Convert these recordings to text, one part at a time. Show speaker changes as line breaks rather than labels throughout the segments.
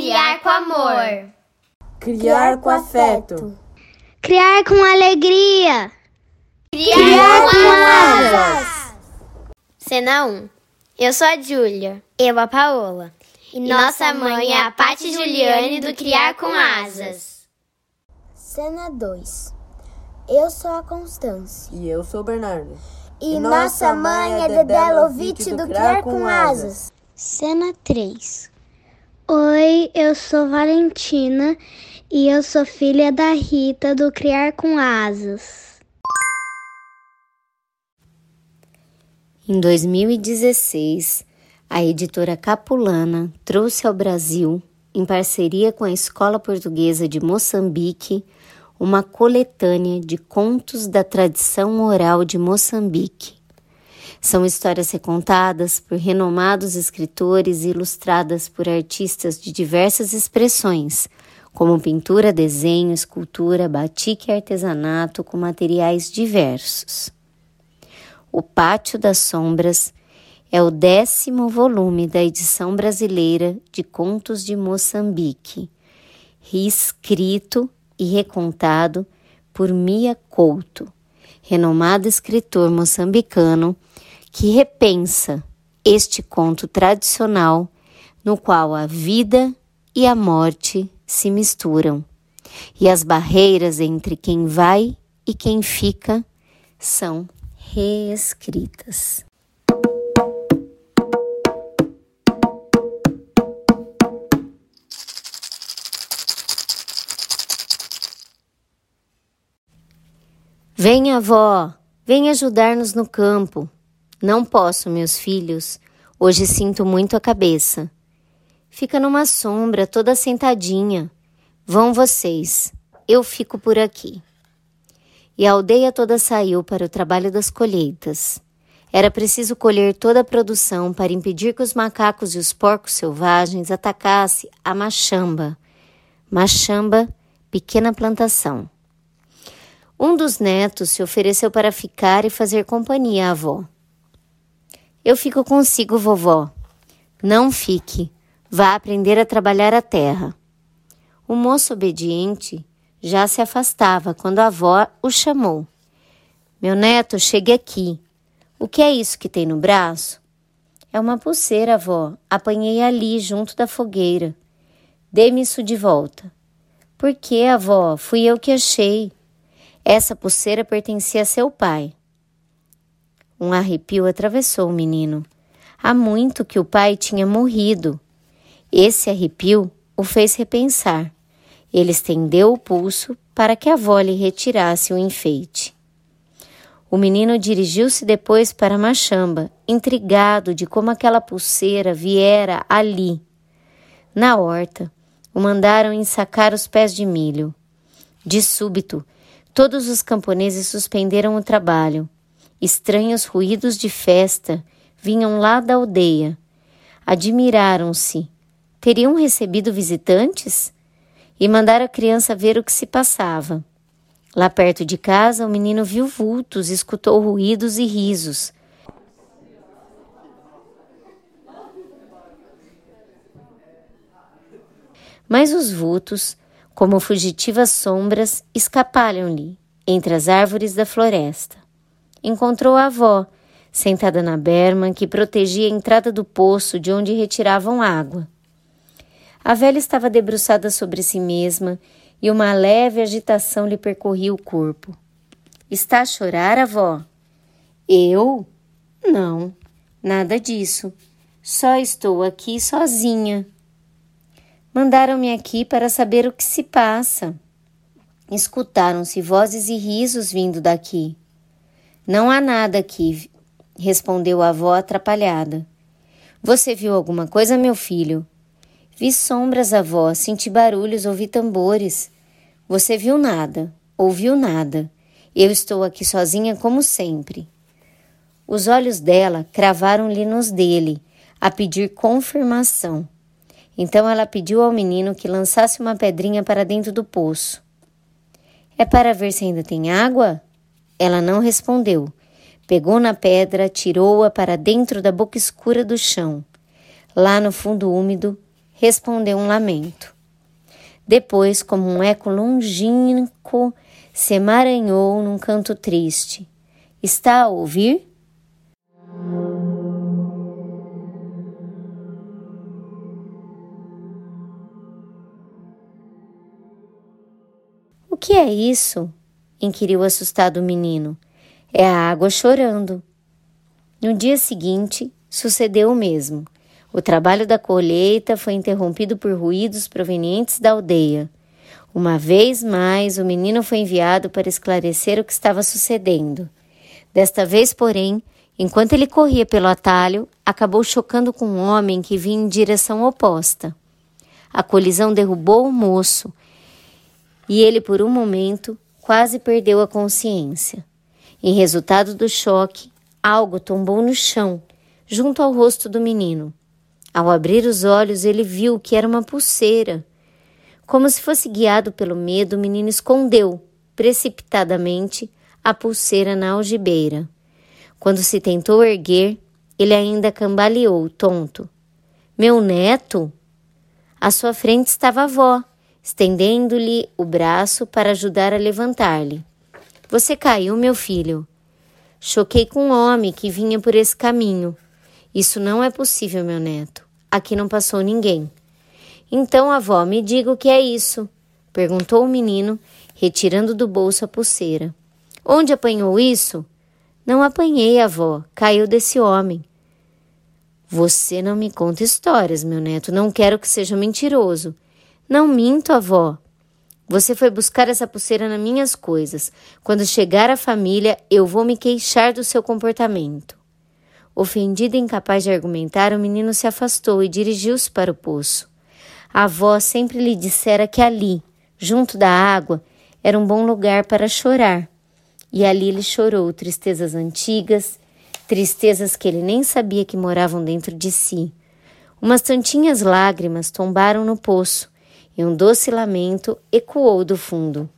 criar com amor.
Criar com afeto.
Criar com alegria.
Criar, criar com asas. Cena 1. Eu sou a Júlia.
Eu a Paola.
E, e nossa mãe é a Pati Juliane do Criar com Asas.
Cena 2. Eu sou a Constância.
E eu sou o Bernardo.
E, e nossa mãe é Dedé Lovitch do Criar com Asas.
Cena 3. Oi, eu sou Valentina e eu sou filha da Rita do Criar com Asas.
Em 2016, a editora Capulana trouxe ao Brasil, em parceria com a Escola Portuguesa de Moçambique, uma coletânea de contos da tradição oral de Moçambique. São histórias recontadas por renomados escritores e ilustradas por artistas de diversas expressões, como pintura, desenho, escultura, batik e artesanato com materiais diversos. O Pátio das Sombras é o décimo volume da edição brasileira de Contos de Moçambique, reescrito e recontado por Mia Couto, renomado escritor moçambicano que repensa este conto tradicional no qual a vida e a morte se misturam e as barreiras entre quem vai e quem fica são reescritas. Venha, avó, venha ajudar-nos no campo. Não posso, meus filhos. Hoje sinto muito a cabeça. Fica numa sombra, toda sentadinha. Vão vocês. Eu fico por aqui. E a aldeia toda saiu para o trabalho das colheitas. Era preciso colher toda a produção para impedir que os macacos e os porcos selvagens atacassem a machamba. Machamba, pequena plantação. Um dos netos se ofereceu para ficar e fazer companhia à avó. Eu fico consigo, vovó. Não fique. Vá aprender a trabalhar a terra. O moço obediente já se afastava quando a avó o chamou. Meu neto, chegue aqui. O que é isso que tem no braço? É uma pulseira, avó. Apanhei ali, junto da fogueira. Dê-me isso de volta. Por que, avó? Fui eu que achei. Essa pulseira pertencia a seu pai. Um arrepio atravessou o menino. Há muito que o pai tinha morrido. Esse arrepio o fez repensar. Ele estendeu o pulso para que a avó lhe retirasse o enfeite. O menino dirigiu-se depois para Machamba, intrigado de como aquela pulseira viera ali. Na horta, o mandaram ensacar os pés de milho. De súbito, Todos os camponeses suspenderam o trabalho. Estranhos ruídos de festa vinham lá da aldeia. Admiraram-se. Teriam recebido visitantes? E mandaram a criança ver o que se passava. Lá perto de casa, o menino viu vultos, escutou ruídos e risos. Mas os vultos como fugitivas sombras, escapalham-lhe entre as árvores da floresta. Encontrou a avó, sentada na berma que protegia a entrada do poço de onde retiravam água. A velha estava debruçada sobre si mesma e uma leve agitação lhe percorria o corpo. Está a chorar, avó? Eu? Não, nada disso. Só estou aqui sozinha. Mandaram-me aqui para saber o que se passa. Escutaram-se vozes e risos vindo daqui. Não há nada aqui, respondeu a avó atrapalhada. Você viu alguma coisa, meu filho? Vi sombras, avó, senti barulhos, ouvi tambores. Você viu nada, ouviu nada. Eu estou aqui sozinha como sempre. Os olhos dela cravaram-lhe nos dele, a pedir confirmação. Então ela pediu ao menino que lançasse uma pedrinha para dentro do poço. É para ver se ainda tem água? Ela não respondeu. Pegou na pedra, tirou-a para dentro da boca escura do chão. Lá no fundo úmido, respondeu um lamento. Depois, como um eco longínquo, se emaranhou num canto triste. Está a ouvir? O que é isso? Inquiriu assustado o menino. É a água chorando. No dia seguinte, sucedeu o mesmo. O trabalho da colheita foi interrompido por ruídos provenientes da aldeia. Uma vez mais, o menino foi enviado para esclarecer o que estava sucedendo. Desta vez, porém, enquanto ele corria pelo atalho, acabou chocando com um homem que vinha em direção oposta. A colisão derrubou o moço e ele, por um momento, quase perdeu a consciência. Em resultado do choque, algo tombou no chão, junto ao rosto do menino. Ao abrir os olhos, ele viu que era uma pulseira. Como se fosse guiado pelo medo, o menino escondeu, precipitadamente, a pulseira na algibeira. Quando se tentou erguer, ele ainda cambaleou, tonto. Meu neto? À sua frente estava a avó, estendendo-lhe o braço para ajudar a levantar-lhe. Você caiu, meu filho. Choquei com um homem que vinha por esse caminho. Isso não é possível, meu neto. Aqui não passou ninguém. Então, avó, me diga o que é isso? perguntou o menino, retirando do bolso a pulseira. Onde apanhou isso? Não apanhei, avó. Caiu desse homem. Você não me conta histórias, meu neto. Não quero que seja mentiroso. Não minto, avó. Você foi buscar essa pulseira nas minhas coisas. Quando chegar a família, eu vou me queixar do seu comportamento. Ofendido e incapaz de argumentar, o menino se afastou e dirigiu-se para o poço. A avó sempre lhe dissera que ali, junto da água, era um bom lugar para chorar. E ali ele chorou tristezas antigas, tristezas que ele nem sabia que moravam dentro de si. Umas tantinhas lágrimas tombaram no poço e um doce lamento ecoou do fundo.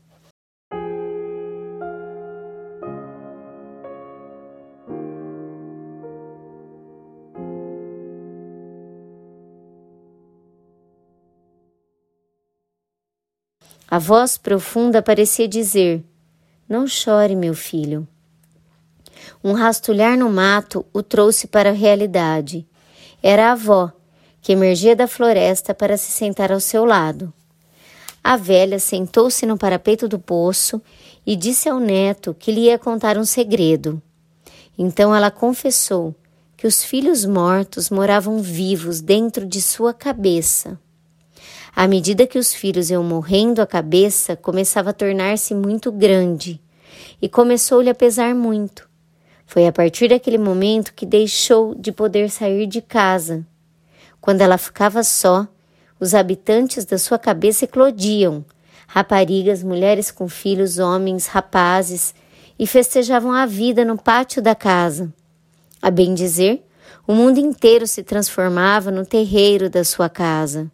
A voz profunda parecia dizer: Não chore, meu filho. Um rastulhar no mato o trouxe para a realidade. Era a avó, que emergia da floresta para se sentar ao seu lado. A velha sentou-se no parapeito do poço e disse ao neto que lhe ia contar um segredo. Então ela confessou que os filhos mortos moravam vivos dentro de sua cabeça. À medida que os filhos iam morrendo, a cabeça começava a tornar-se muito grande e começou-lhe a pesar muito. Foi a partir daquele momento que deixou de poder sair de casa. Quando ela ficava só, os habitantes da sua cabeça eclodiam, raparigas, mulheres com filhos, homens, rapazes, e festejavam a vida no pátio da casa. A bem dizer, o mundo inteiro se transformava no terreiro da sua casa.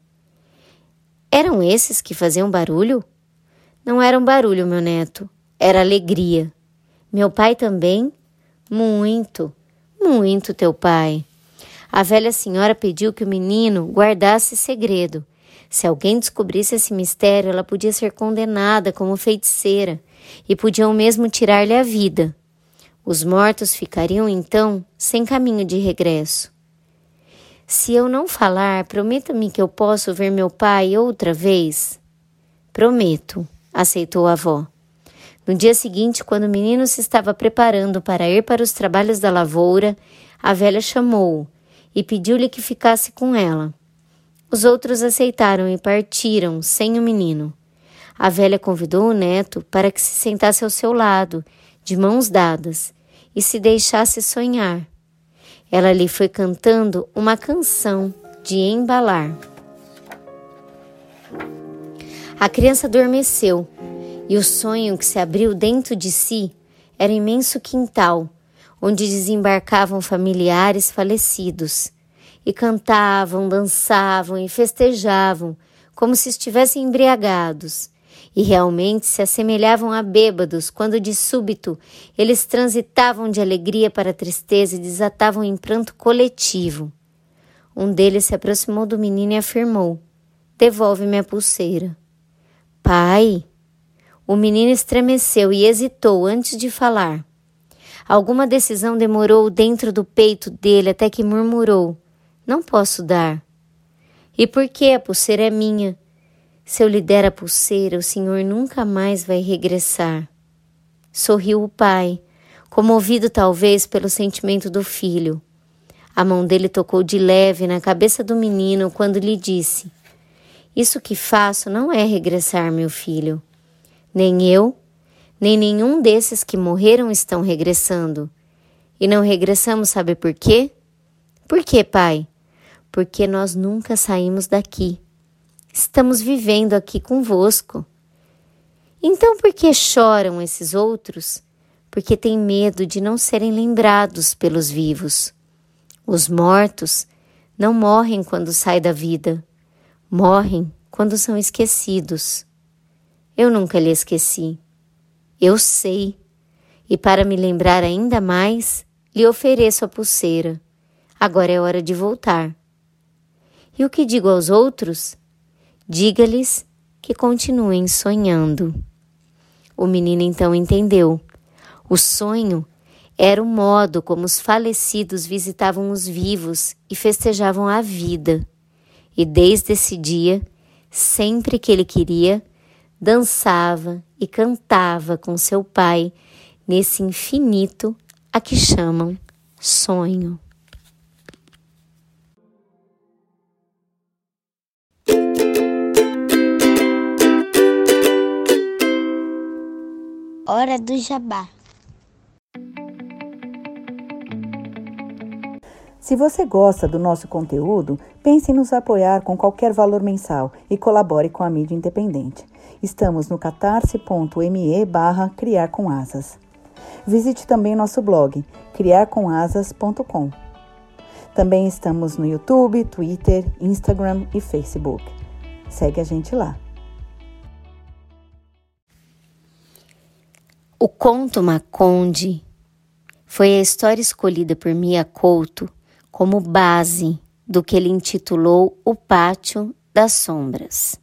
Eram esses que faziam barulho? Não era um barulho, meu neto, era alegria. Meu pai também? Muito, muito teu pai. A velha senhora pediu que o menino guardasse segredo. Se alguém descobrisse esse mistério, ela podia ser condenada como feiticeira e podiam mesmo tirar-lhe a vida. Os mortos ficariam então sem caminho de regresso. Se eu não falar, prometa-me que eu posso ver meu pai outra vez. Prometo, aceitou a avó. No dia seguinte, quando o menino se estava preparando para ir para os trabalhos da lavoura, a velha chamou-o e pediu-lhe que ficasse com ela. Os outros aceitaram e partiram sem o menino. A velha convidou o neto para que se sentasse ao seu lado, de mãos dadas, e se deixasse sonhar. Ela lhe foi cantando uma canção de embalar. A criança adormeceu e o sonho que se abriu dentro de si era imenso quintal onde desembarcavam familiares falecidos e cantavam, dançavam e festejavam como se estivessem embriagados e realmente se assemelhavam a bêbados quando de súbito eles transitavam de alegria para tristeza e desatavam em pranto coletivo. Um deles se aproximou do menino e afirmou: Devolve-me a pulseira. Pai! O menino estremeceu e hesitou antes de falar. Alguma decisão demorou dentro do peito dele até que murmurou: Não posso dar. E por que a pulseira é minha? Se eu lhe der a pulseira, o senhor nunca mais vai regressar. Sorriu o pai, comovido talvez pelo sentimento do filho. A mão dele tocou de leve na cabeça do menino quando lhe disse: Isso que faço não é regressar, meu filho. Nem eu, nem nenhum desses que morreram estão regressando. E não regressamos, sabe por quê? Por quê, pai? Porque nós nunca saímos daqui. Estamos vivendo aqui convosco. Então por que choram esses outros? Porque têm medo de não serem lembrados pelos vivos. Os mortos não morrem quando saem da vida, morrem quando são esquecidos. Eu nunca lhe esqueci. Eu sei. E para me lembrar ainda mais, lhe ofereço a pulseira. Agora é hora de voltar. E o que digo aos outros? Diga-lhes que continuem sonhando. O menino então entendeu. O sonho era o modo como os falecidos visitavam os vivos e festejavam a vida. E desde esse dia, sempre que ele queria, dançava e cantava com seu pai nesse infinito a que chamam sonho.
Hora do Jabá.
Se você gosta do nosso conteúdo, pense em nos apoiar com qualquer valor mensal e colabore com a mídia independente. Estamos no catarse.me barra criar com asas. Visite também nosso blog, criarcomasas.com. Também estamos no YouTube, Twitter, Instagram e Facebook. Segue a gente lá.
O conto Maconde foi a história escolhida por Mia Couto como base do que ele intitulou O Pátio das Sombras.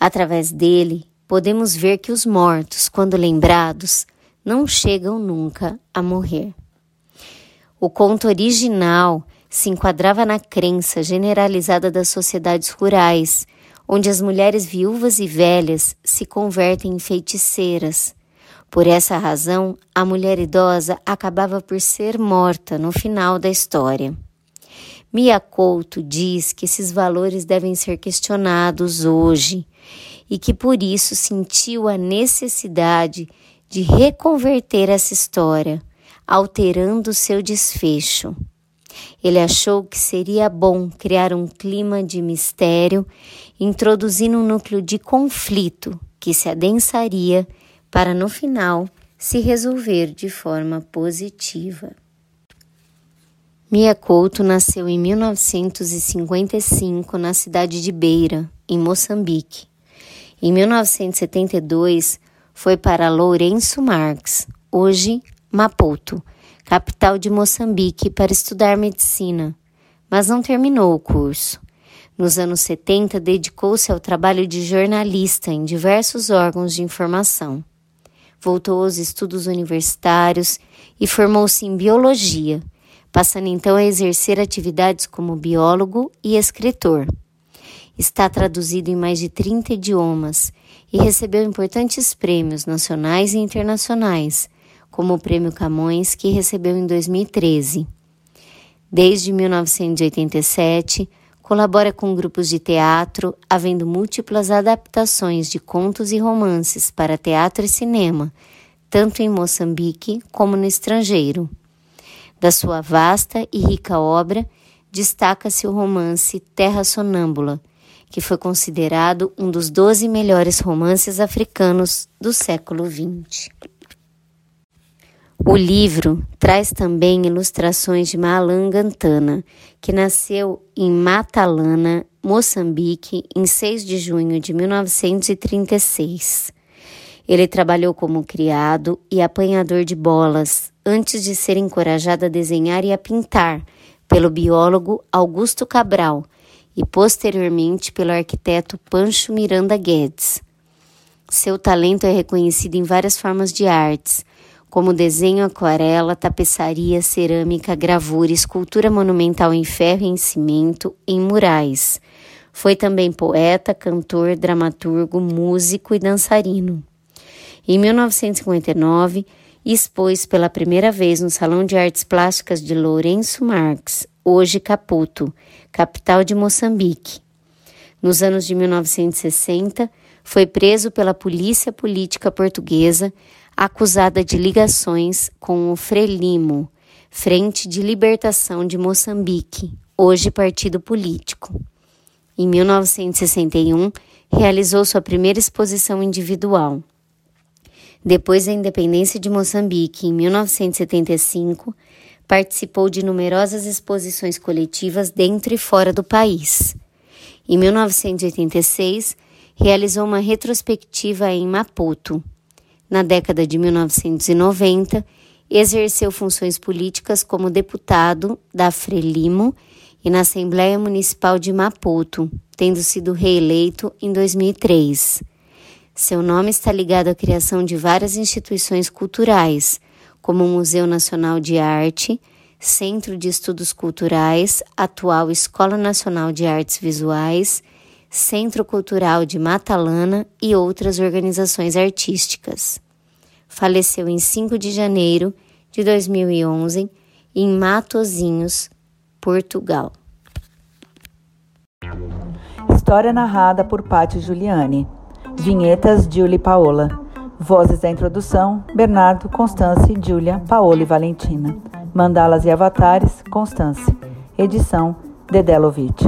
Através dele, podemos ver que os mortos, quando lembrados, não chegam nunca a morrer. O conto original se enquadrava na crença generalizada das sociedades rurais, onde as mulheres viúvas e velhas se convertem em feiticeiras. Por essa razão, a mulher idosa acabava por ser morta no final da história. Mia Couto diz que esses valores devem ser questionados hoje e que por isso sentiu a necessidade de reconverter essa história, alterando seu desfecho. Ele achou que seria bom criar um clima de mistério, introduzindo um núcleo de conflito que se adensaria para no final se resolver de forma positiva. Mia Couto nasceu em 1955 na cidade de Beira, em Moçambique. Em 1972, foi para Lourenço Marques, hoje Maputo, capital de Moçambique, para estudar medicina, mas não terminou o curso. Nos anos 70, dedicou-se ao trabalho de jornalista em diversos órgãos de informação. Voltou aos estudos universitários e formou-se em biologia passando então a exercer atividades como biólogo e escritor. Está traduzido em mais de 30 idiomas e recebeu importantes prêmios nacionais e internacionais, como o Prêmio Camões, que recebeu em 2013. Desde 1987, colabora com grupos de teatro, havendo múltiplas adaptações de contos e romances para teatro e cinema, tanto em Moçambique como no estrangeiro. Da sua vasta e rica obra, destaca-se o romance Terra Sonâmbula, que foi considerado um dos doze melhores romances africanos do século XX. O livro traz também ilustrações de Malan Gantana, que nasceu em Matalana, Moçambique, em 6 de junho de 1936. Ele trabalhou como criado e apanhador de bolas antes de ser encorajado a desenhar e a pintar pelo biólogo Augusto Cabral e posteriormente pelo arquiteto Pancho Miranda Guedes. Seu talento é reconhecido em várias formas de artes, como desenho, aquarela, tapeçaria, cerâmica, gravura, escultura monumental em ferro e em cimento, em murais. Foi também poeta, cantor, dramaturgo, músico e dançarino. Em 1959, expôs pela primeira vez no Salão de Artes Plásticas de Lourenço Marques, hoje Caputo, capital de Moçambique. Nos anos de 1960, foi preso pela polícia política portuguesa, acusada de ligações com o Frelimo, Frente de Libertação de Moçambique, hoje partido político. Em 1961, realizou sua primeira exposição individual. Depois da independência de Moçambique, em 1975, participou de numerosas exposições coletivas dentro e fora do país. Em 1986, realizou uma retrospectiva em Maputo. Na década de 1990, exerceu funções políticas como deputado da Frelimo e na Assembleia Municipal de Maputo, tendo sido reeleito em 2003. Seu nome está ligado à criação de várias instituições culturais, como Museu Nacional de Arte, Centro de Estudos Culturais, atual Escola Nacional de Artes Visuais, Centro Cultural de Matalana e outras organizações artísticas. Faleceu em 5 de janeiro de 2011 em Matozinhos, Portugal.
História narrada por Patti Giuliani. Vinhetas Julie Paola. Vozes da introdução: Bernardo, Constance, Júlia, Paola e Valentina. Mandalas e avatares: Constance. Edição: Dedelovitch.